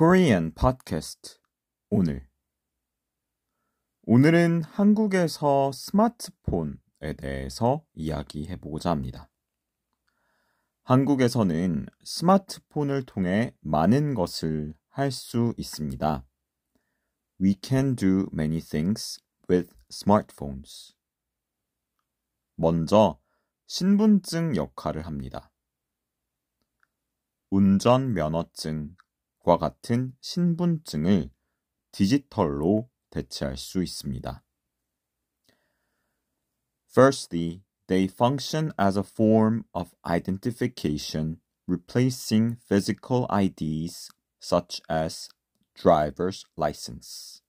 Korean Podcast 오늘 오늘은 한국에서 스마트폰에 대해서 이야기해 보고자 합니다. 한국에서는 스마트폰을 통해 많은 것을 할 수 있습니다. We can do many things with smartphones. 먼저 신분증 역할을 합니다. 운전면허증 과 같은 신분증을 디지털로 대체할 수 있습니다. Firstly, they function as a form of identification, replacing physical IDs such as driver's license.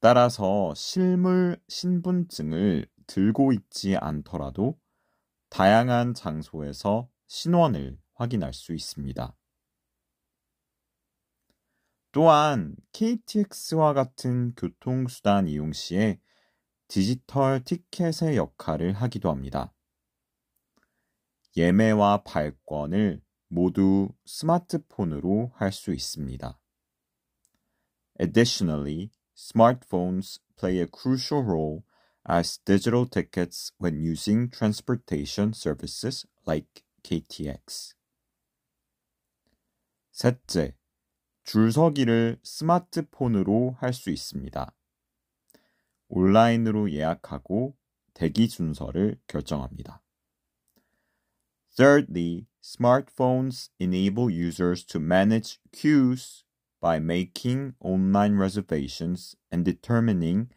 따라서 실물 신분증을 들고 있지 않더라도 다양한 장소에서 신원을 확인할 수 있습니다. 또한 KTX와 같은 교통수단 이용 시에 디지털 티켓의 역할을 하기도 합니다. 예매와 발권을 모두 스마트폰으로 할 수 있습니다. Additionally, smartphones play a crucial role as digital tickets when using transportation services like KTX. 셋째, 줄서기를 스마트폰으로 할 수 있습니다. 온라인으로 예약하고 대기 순서를 결정합니다. Thirdly, smartphones enable users to manage queues by making online reservations and determining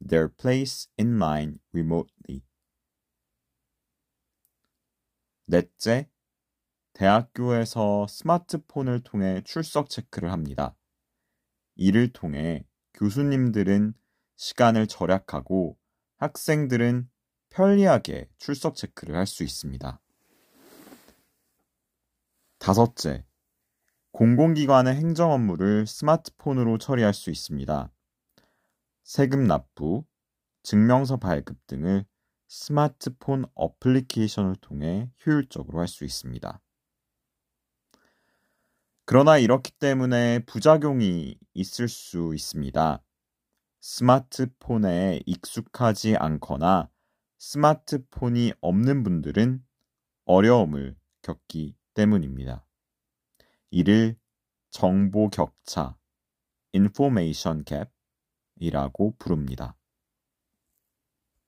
their place in line remotely. 넷째, 대학교에서 스마트폰을 통해 출석 체크를 합니다. 이를 통해 교수님들은 시간을 절약하고 학생들은 편리하게 출석 체크를 할 수 있습니다. 다섯째, 공공기관의 행정 업무를 스마트폰으로 처리할 수 있습니다. 세금 납부, 증명서 발급 등을 스마트폰 어플리케이션을 통해 효율적으로 할 수 있습니다. 그러나 이렇기 때문에 부작용이 있을 수 있습니다. 스마트폰에 익숙하지 않거나 스마트폰이 없는 분들은 어려움을 겪기 때문입니다. 이를 정보 격차, information gap 이라고 부릅니다.